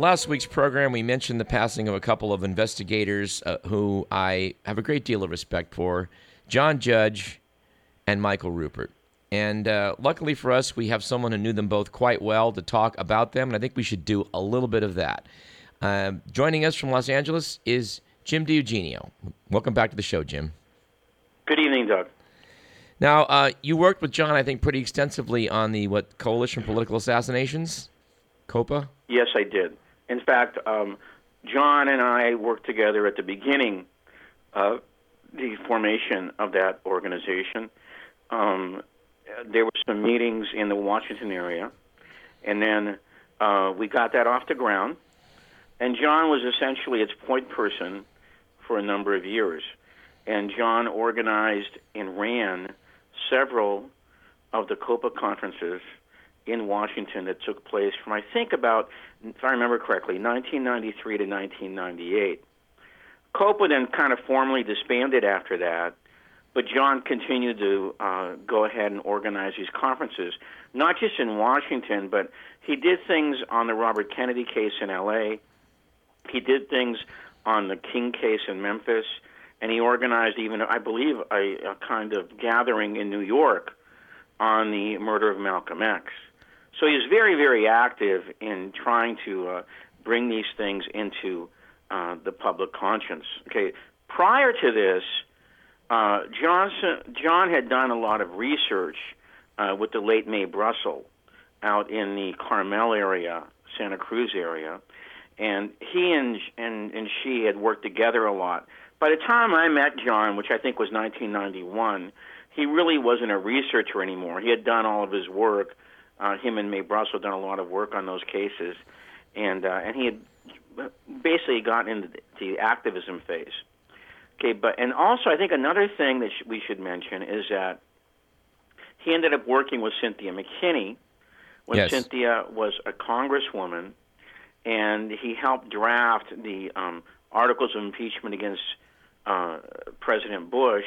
last week's program, we mentioned the passing of a couple of investigators uh, who I have a great deal of respect for John Judge and Michael Ruppert. And uh, luckily for us, we have someone who knew them both quite well to talk about them, and I think we should do a little bit of that. Um, joining us from Los Angeles is Jim DiEugenio. Welcome back to the show, Jim. Good evening, Doug. Now, uh, you worked with John, I think, pretty extensively on the what Coalition Political Assassinations, COPA. Yes, I did. In fact, um, John and I worked together at the beginning of the formation of that organization. Um, there were some meetings in the Washington area, and then uh, we got that off the ground. And John was essentially its point person for a number of years. And John organized and ran several of the COPA conferences in Washington that took place from, I think, about, if I remember correctly, 1993 to 1998. COPA then kind of formally disbanded after that, but John continued to uh, go ahead and organize these conferences, not just in Washington, but he did things on the Robert Kennedy case in L.A. He did things on the King case in Memphis and he organized even, I believe, a, a kind of gathering in New York on the murder of Malcolm X. So he was very, very active in trying to uh, bring these things into uh, the public conscience. Okay, prior to this, uh, Johnson John had done a lot of research uh, with the late Mae Brussell out in the Carmel area, Santa Cruz area, and he and and and she had worked together a lot by the time I met John, which I think was 1991, he really wasn't a researcher anymore. He had done all of his work. Uh, him and Mae Brussell had done a lot of work on those cases, and uh, and he had basically gotten into the activism phase. Okay, but and also I think another thing that sh- we should mention is that he ended up working with Cynthia McKinney when Yes. Cynthia was a congresswoman, and he helped draft the um, articles of impeachment against uh, President Bush.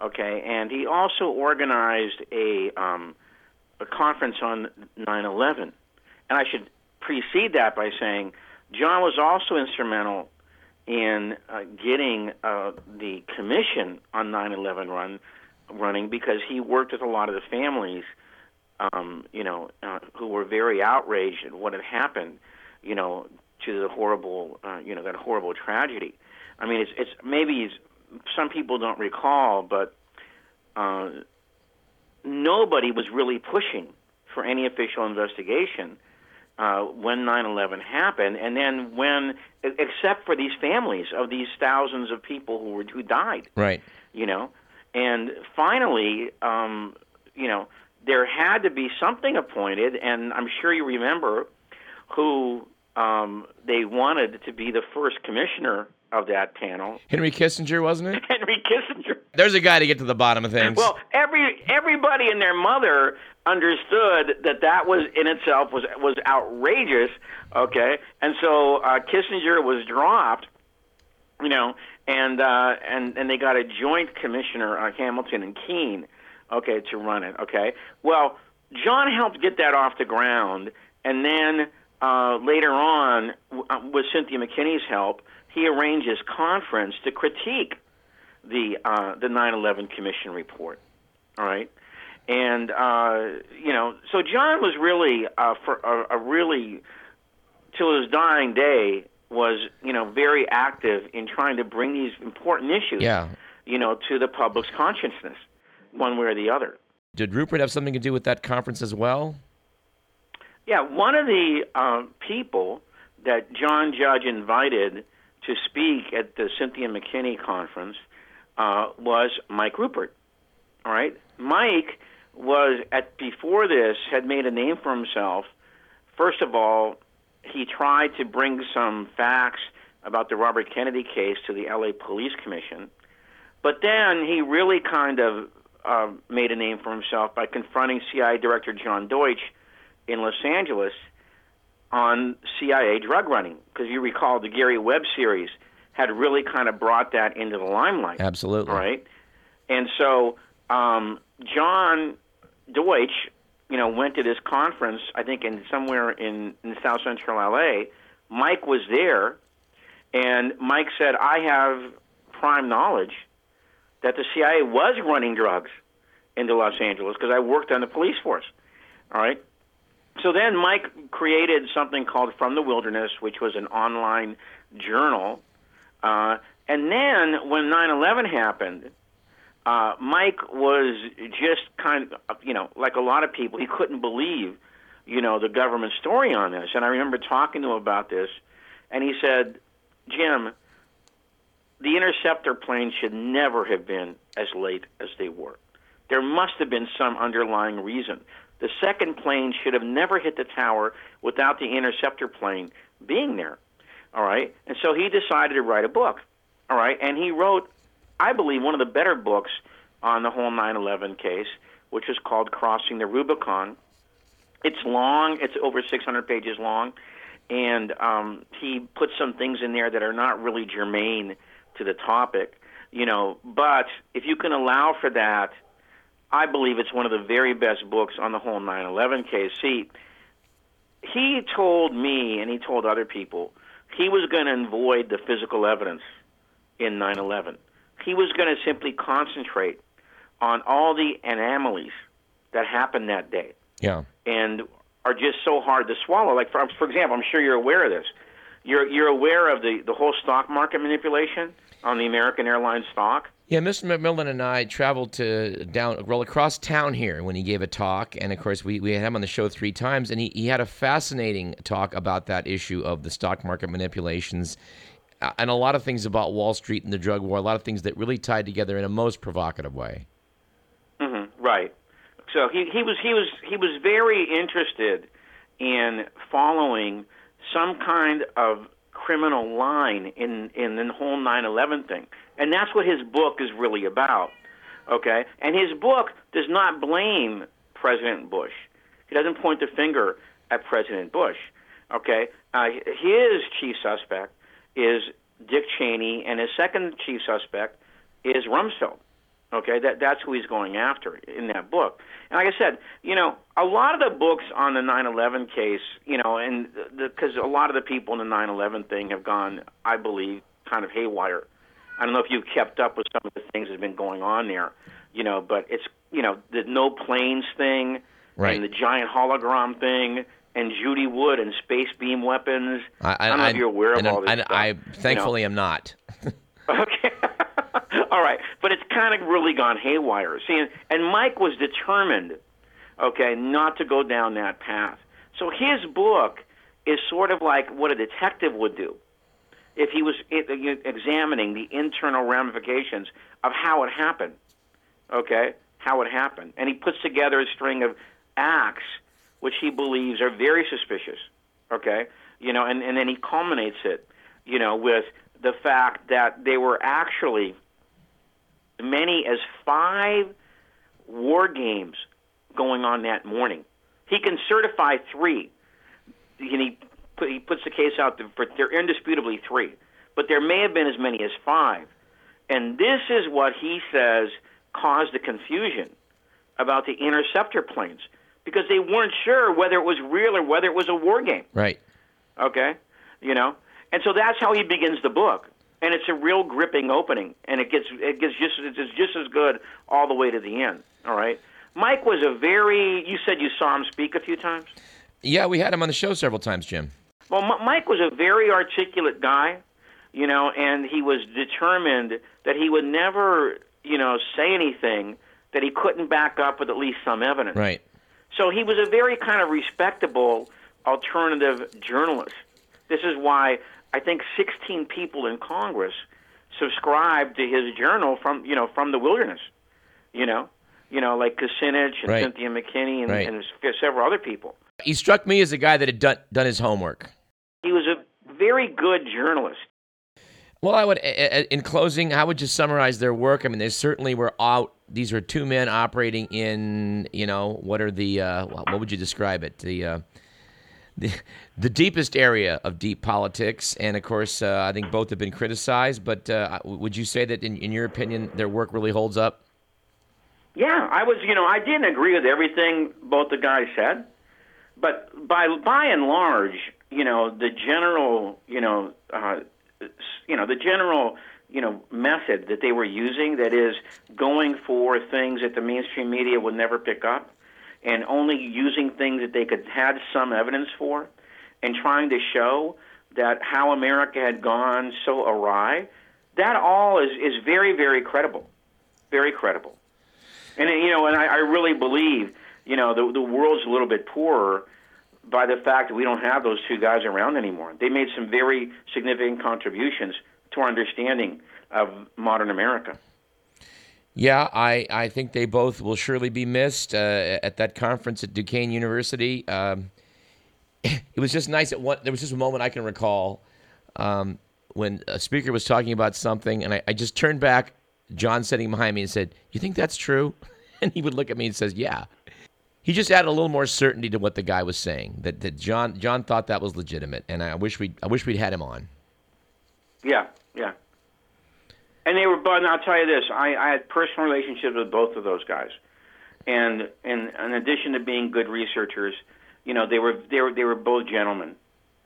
Okay, and he also organized a um, a conference on 9/11, and I should precede that by saying John was also instrumental in uh, getting uh, the commission on 9/11 run running because he worked with a lot of the families, um, you know, uh, who were very outraged at what had happened, you know, to the horrible, uh, you know, that horrible tragedy. I mean, it's it's maybe it's, some people don't recall, but uh, nobody was really pushing for any official investigation uh, when 9/11 happened, and then when, except for these families of these thousands of people who were who died, Right. you know, and finally, um, you know, there had to be something appointed, and I'm sure you remember who um, they wanted to be the first commissioner of that panel, Henry Kissinger, wasn't it? Henry Kissinger. There's a guy to get to the bottom of things. Well, every everybody and their mother understood that that was in itself was was outrageous. Okay, and so uh, Kissinger was dropped. You know, and uh, and and they got a joint commissioner, uh, Hamilton and Kean. Okay, to run it. Okay, well, John helped get that off the ground, and then uh, later on, w- uh, with Cynthia McKinney's help, he arranges conference to critique the uh, the 9/11 Commission report. All right, and uh, you know, so John was really uh, for a, a really till his dying day was you know very active in trying to bring these important issues yeah. you know to the public's consciousness, one way or the other. Did Ruppert have something to do with that conference as well? Yeah, one of the uh, people that John Judge invited to speak at the Cynthia McKinney conference uh, was Mike Ruppert. All right, Mike was at before this had made a name for himself. First of all, he tried to bring some facts about the Robert Kennedy case to the LA Police Commission, but then he really kind of uh, made a name for himself by confronting CIA Director John Deutch in Los Angeles on CIA drug running. Because you recall the Gary Webb series had really kind of brought that into the limelight. Absolutely. Right? And so um, John Deutch, you know, went to this conference, I think in somewhere in, in South Central LA, Mike was there, and Mike said, "I have prime knowledge that the CIA was running drugs into Los Angeles because I worked on the police force." All right. So then Mike created something called From the Wilderness, which was an online journal. Uh, and then when 9/11 happened, uh, Mike was just kind of, you know, like a lot of people, he couldn't believe, you know, the government story on this. And I remember talking to him about this, and he said, Jim, the interceptor planes should never have been as late as they were. There must have been some underlying reason. The second plane should have never hit the tower without the interceptor plane being there. All right? And so he decided to write a book. All right? And he wrote, I believe, one of the better books on the whole 9 11 case, which is called Crossing the Rubicon. It's long, it's over 600 pages long, and um, he put some things in there that are not really germane to the topic, you know. But if you can allow for that, I believe it's one of the very best books on the whole 9 11 case. See, he told me and he told other people he was going to avoid the physical evidence in 9 11. He was going to simply concentrate on all the anomalies that happened that day. Yeah. And are just so hard to swallow. Like, for, for example, I'm sure you're aware of this. You're, you're aware of the, the whole stock market manipulation on the American Airlines stock? Yeah, Mr. McMillan and I traveled to down well across town here when he gave a talk, and of course we, we had him on the show three times, and he, he had a fascinating talk about that issue of the stock market manipulations, uh, and a lot of things about Wall Street and the drug war, a lot of things that really tied together in a most provocative way. Mm-hmm, right. So he, he was he was he was very interested in following some kind of criminal line in in the whole 9/11 thing, and that's what his book is really about. Okay, and his book does not blame President Bush. He doesn't point the finger at President Bush. Okay, uh, his chief suspect is Dick Cheney, and his second chief suspect is Rumsfeld. Okay, that that's who he's going after in that book. And like I said, you know, a lot of the books on the 9/11 case, you know, and because a lot of the people in the 9/11 thing have gone, I believe, kind of haywire. I don't know if you've kept up with some of the things that have been going on there, you know, but it's you know the no planes thing, right. and the giant hologram thing, and Judy Wood and space beam weapons. I, I, I don't know if you're aware of all this I, stuff. I thankfully you am not. okay. All right, but it's kind of really gone haywire. See, and, Mike was determined, okay, not to go down that path. So his book is sort of like what a detective would do if he was examining the internal ramifications of how it happened. Okay, how it happened, and he puts together a string of acts which he believes are very suspicious. Okay, you know, and and then he culminates it, you know, with the fact that they were actually many as five war games going on that morning. He can certify three. And he, put, he puts the case out for they're indisputably three, but there may have been as many as five. And this is what he says caused the confusion about the interceptor planes because they weren't sure whether it was real or whether it was a war game. Right. Okay, you know, and so that's how he begins the book and it's a real gripping opening, and it gets it gets just it's just as good all the way to the end. All right, Mike was a very. You said you saw him speak a few times. Yeah, we had him on the show several times, Jim. Well, M- Mike was a very articulate guy, you know, and he was determined that he would never, you know, say anything that he couldn't back up with at least some evidence. Right. So he was a very kind of respectable alternative journalist. This is why I think 16 people in Congress subscribed to his journal from you know from the wilderness, you know, you know like Kucinich and Right. Cynthia McKinney and, Right. and several other people. He struck me as a guy that had done, done his homework. He was a very good journalist. Well, I would, in closing, how would you summarize their work? I mean, they certainly were out. These were two men operating in, you know, what are the, uh, what would you describe it? The, uh, the, the deepest area of deep politics, and of course, uh, I think both have been criticized. But uh, would you say that, in, in your opinion, their work really holds up? Yeah, I was, you know, I didn't agree with everything both the guys said, but by by and large, you know, the general, you know, uh, you know, the general, you know, method that they were using, that is going for things that the mainstream media would never pick up, and only using things that they could had some evidence for, and trying to show that how America had gone so awry, that all is is very very credible, very credible, and you know, and I, I really believe, you know, the the world's a little bit poorer by the fact that we don't have those two guys around anymore. They made some very significant contributions to our understanding of modern America. Yeah, I, I think they both will surely be missed uh, at that conference at Duquesne University. Um, it was just nice. At one, there was just a moment I can recall um, when a speaker was talking about something, and I, I just turned back. John sitting behind me and said, "You think that's true?" And he would look at me and says, "Yeah." he just added a little more certainty to what the guy was saying. That that John John thought that was legitimate, and I wish we I wish we'd had him on. Yeah, yeah. And they were, but I'll tell you this: I, I had personal relationships with both of those guys, and and in addition to being good researchers, you know, they were they were they were both gentlemen,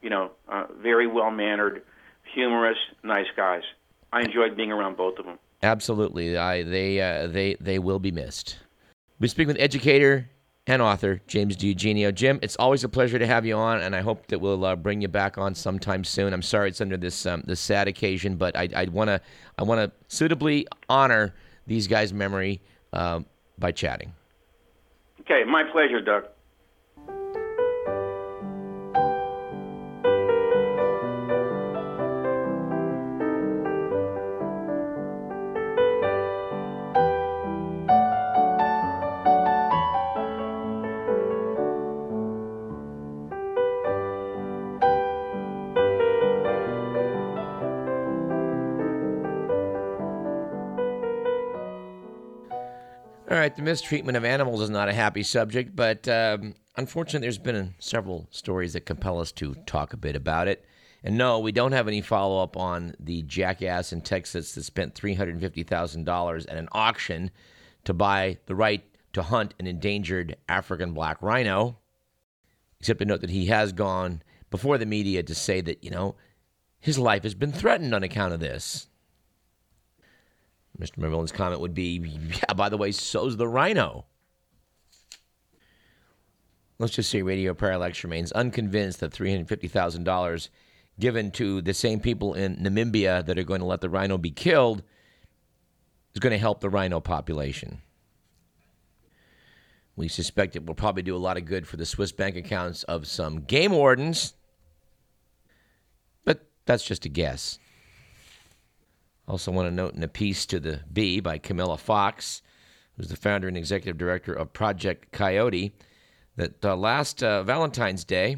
you know, uh, very well mannered, humorous, nice guys. I enjoyed being around both of them. Absolutely, I they uh, they they will be missed. We speak with educator and author James DiEugenio. Jim, it's always a pleasure to have you on, and I hope that we'll uh, bring you back on sometime soon. I'm sorry it's under this um, this sad occasion, but I want to I want to suitably honor these guys' memory um, by chatting. Okay, my pleasure, Doug. Right, the mistreatment of animals is not a happy subject, but um, unfortunately, there's been several stories that compel us to talk a bit about it. And no, we don't have any follow up on the jackass in Texas that spent $350,000 at an auction to buy the right to hunt an endangered African black rhino. Except to note that he has gone before the media to say that, you know, his life has been threatened on account of this. Mr. Mervillen's comment would be, yeah, by the way, so's the rhino. Let's just say Radio Parallax remains unconvinced that $350,000 given to the same people in Namibia that are going to let the rhino be killed is going to help the rhino population. We suspect it will probably do a lot of good for the Swiss bank accounts of some game wardens, but that's just a guess. Also, want to note in a piece to the Bee by Camilla Fox, who's the founder and executive director of Project Coyote, that uh, last uh, Valentine's Day,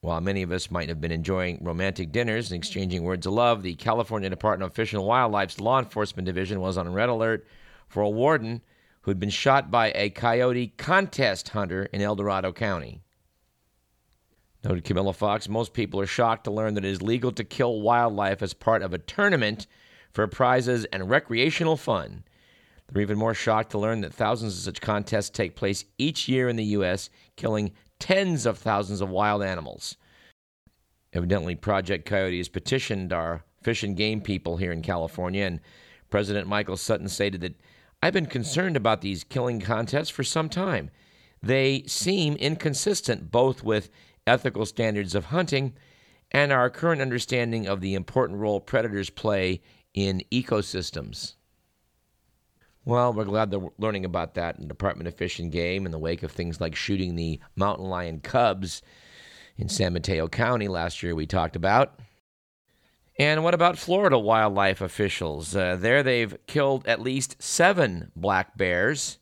while many of us might have been enjoying romantic dinners and exchanging words of love, the California Department of Fish and Wildlife's Law Enforcement Division was on red alert for a warden who had been shot by a coyote contest hunter in El Dorado County. Noted Camilla Fox, most people are shocked to learn that it is legal to kill wildlife as part of a tournament for prizes and recreational fun. They're even more shocked to learn that thousands of such contests take place each year in the U.S., killing tens of thousands of wild animals. Evidently, Project Coyote has petitioned our fish and game people here in California, and President Michael Sutton stated that I've been concerned about these killing contests for some time. They seem inconsistent both with ethical standards of hunting and our current understanding of the important role predators play in ecosystems. Well, we're glad they're learning about that in the Department of Fish and Game in the wake of things like shooting the mountain lion cubs in San Mateo County last year, we talked about. And what about Florida wildlife officials? Uh, there they've killed at least seven black bears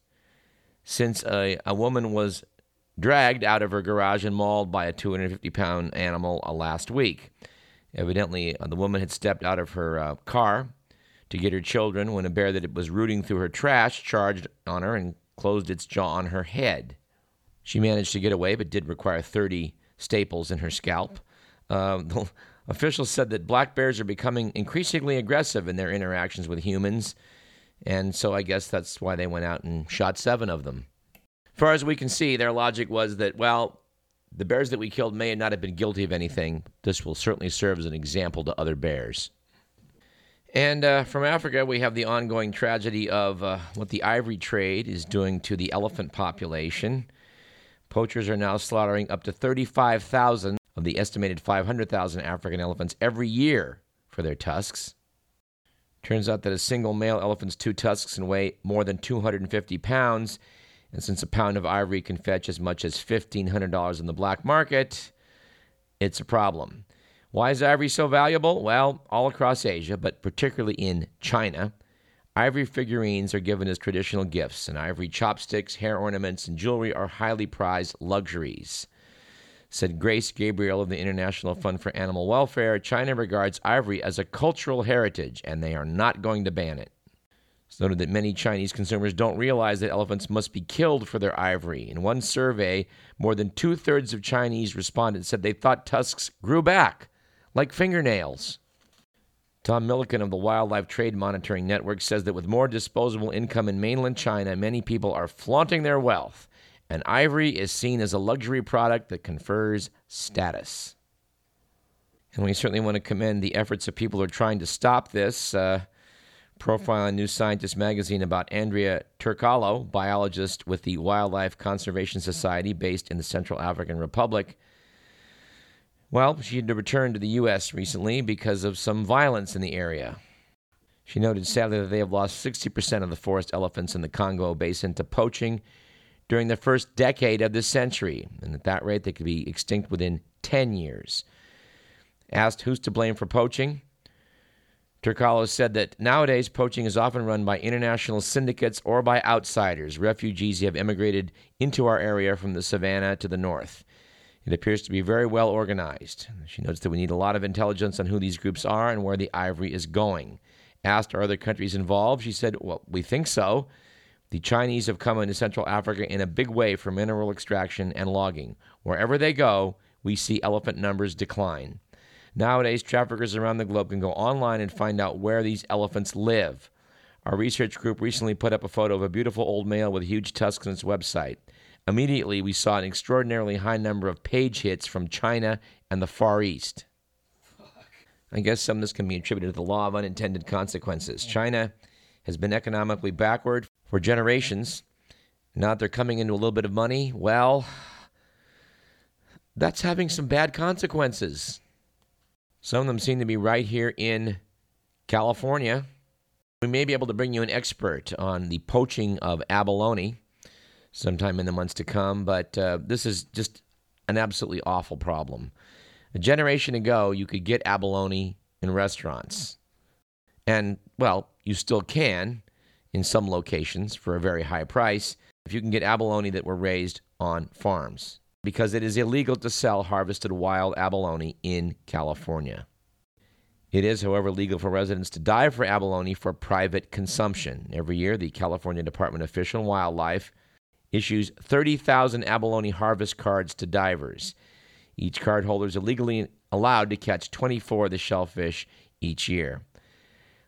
since a, a woman was dragged out of her garage and mauled by a 250 pound animal uh, last week. Evidently, uh, the woman had stepped out of her uh, car to get her children when a bear that was rooting through her trash charged on her and closed its jaw on her head. She managed to get away, but did require 30 staples in her scalp. Uh, the officials said that black bears are becoming increasingly aggressive in their interactions with humans, and so I guess that's why they went out and shot seven of them. As far as we can see, their logic was that, well, the bears that we killed may not have been guilty of anything. This will certainly serve as an example to other bears. And uh, from Africa, we have the ongoing tragedy of uh, what the ivory trade is doing to the elephant population. Poachers are now slaughtering up to 35,000 of the estimated 500,000 African elephants every year for their tusks. Turns out that a single male elephant's two tusks can weigh more than 250 pounds, and since a pound of ivory can fetch as much as $1,500 in the black market, it's a problem. Why is ivory so valuable? Well, all across Asia, but particularly in China, ivory figurines are given as traditional gifts, and ivory chopsticks, hair ornaments, and jewelry are highly prized luxuries said Grace Gabriel of the International Fund for Animal Welfare. China regards ivory as a cultural heritage, and they are not going to ban it. It's noted that many Chinese consumers don't realize that elephants must be killed for their ivory. In one survey, more than two thirds of Chinese respondents said they thought tusks grew back, like fingernails. Tom Milliken of the Wildlife Trade Monitoring Network says that with more disposable income in mainland China, many people are flaunting their wealth and ivory is seen as a luxury product that confers status. And we certainly want to commend the efforts of people who are trying to stop this. Uh, profile in New Scientist magazine about Andrea Turkalo, biologist with the Wildlife Conservation Society based in the Central African Republic. Well, she had to return to the U.S. recently because of some violence in the area. She noted sadly that they have lost 60% of the forest elephants in the Congo basin to poaching during the first decade of the century, and at that rate, they could be extinct within 10 years. Asked who's to blame for poaching, Turkalo said that nowadays poaching is often run by international syndicates or by outsiders, refugees who have immigrated into our area from the savannah to the north. It appears to be very well organized. She notes that we need a lot of intelligence on who these groups are and where the ivory is going. Asked are other countries involved, she said, Well, we think so. The Chinese have come into Central Africa in a big way for mineral extraction and logging. Wherever they go, we see elephant numbers decline. Nowadays, traffickers around the globe can go online and find out where these elephants live. Our research group recently put up a photo of a beautiful old male with huge tusks on its website. Immediately, we saw an extraordinarily high number of page hits from China and the Far East. I guess some of this can be attributed to the law of unintended consequences. China has been economically backward for generations. Now that they're coming into a little bit of money, well, that's having some bad consequences. Some of them seem to be right here in California. We may be able to bring you an expert on the poaching of abalone sometime in the months to come, but uh, this is just an absolutely awful problem. A generation ago, you could get abalone in restaurants. And, well, you still can in some locations for a very high price if you can get abalone that were raised on farms because it is illegal to sell harvested wild abalone in California. It is, however, legal for residents to dive for abalone for private consumption. Every year, the California Department of Fish and Wildlife issues 30,000 abalone harvest cards to divers. Each card holder is illegally allowed to catch 24 of the shellfish each year.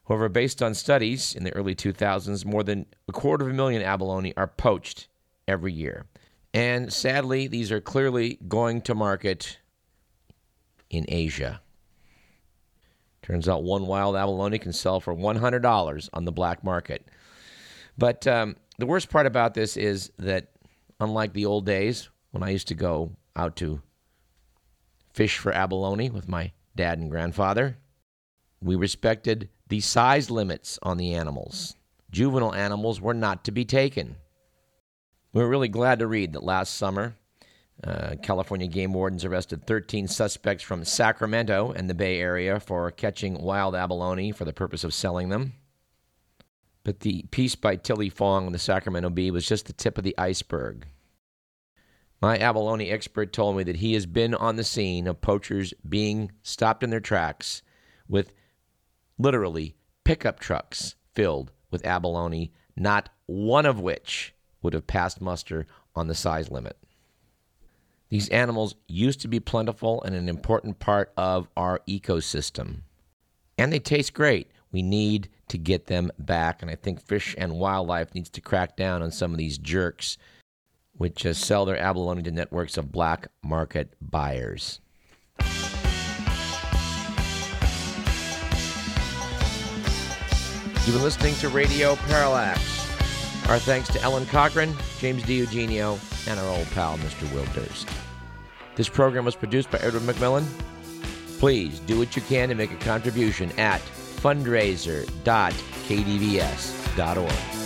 However, based on studies in the early 2000s, more than a quarter of a million abalone are poached every year. And sadly, these are clearly going to market in Asia. Turns out one wild abalone can sell for $100 on the black market. But um, the worst part about this is that, unlike the old days when I used to go out to fish for abalone with my dad and grandfather, we respected the size limits on the animals. Juvenile animals were not to be taken. We were really glad to read that last summer, uh, California game wardens arrested 13 suspects from Sacramento and the Bay Area for catching wild abalone for the purpose of selling them. But the piece by Tilly Fong in the Sacramento Bee was just the tip of the iceberg. My abalone expert told me that he has been on the scene of poachers being stopped in their tracks with literally pickup trucks filled with abalone, not one of which would have passed muster on the size limit. These animals used to be plentiful and an important part of our ecosystem. And they taste great. We need to get them back. And I think Fish and Wildlife needs to crack down on some of these jerks. which uh, sell their abalone to networks of black market buyers. You've been listening to Radio Parallax. Our thanks to Ellen Cochran, James DiEugenio, and our old pal, Mr. Will Durst. This program was produced by Edward McMillan. Please do what you can to make a contribution at fundraiser.kdvs.org.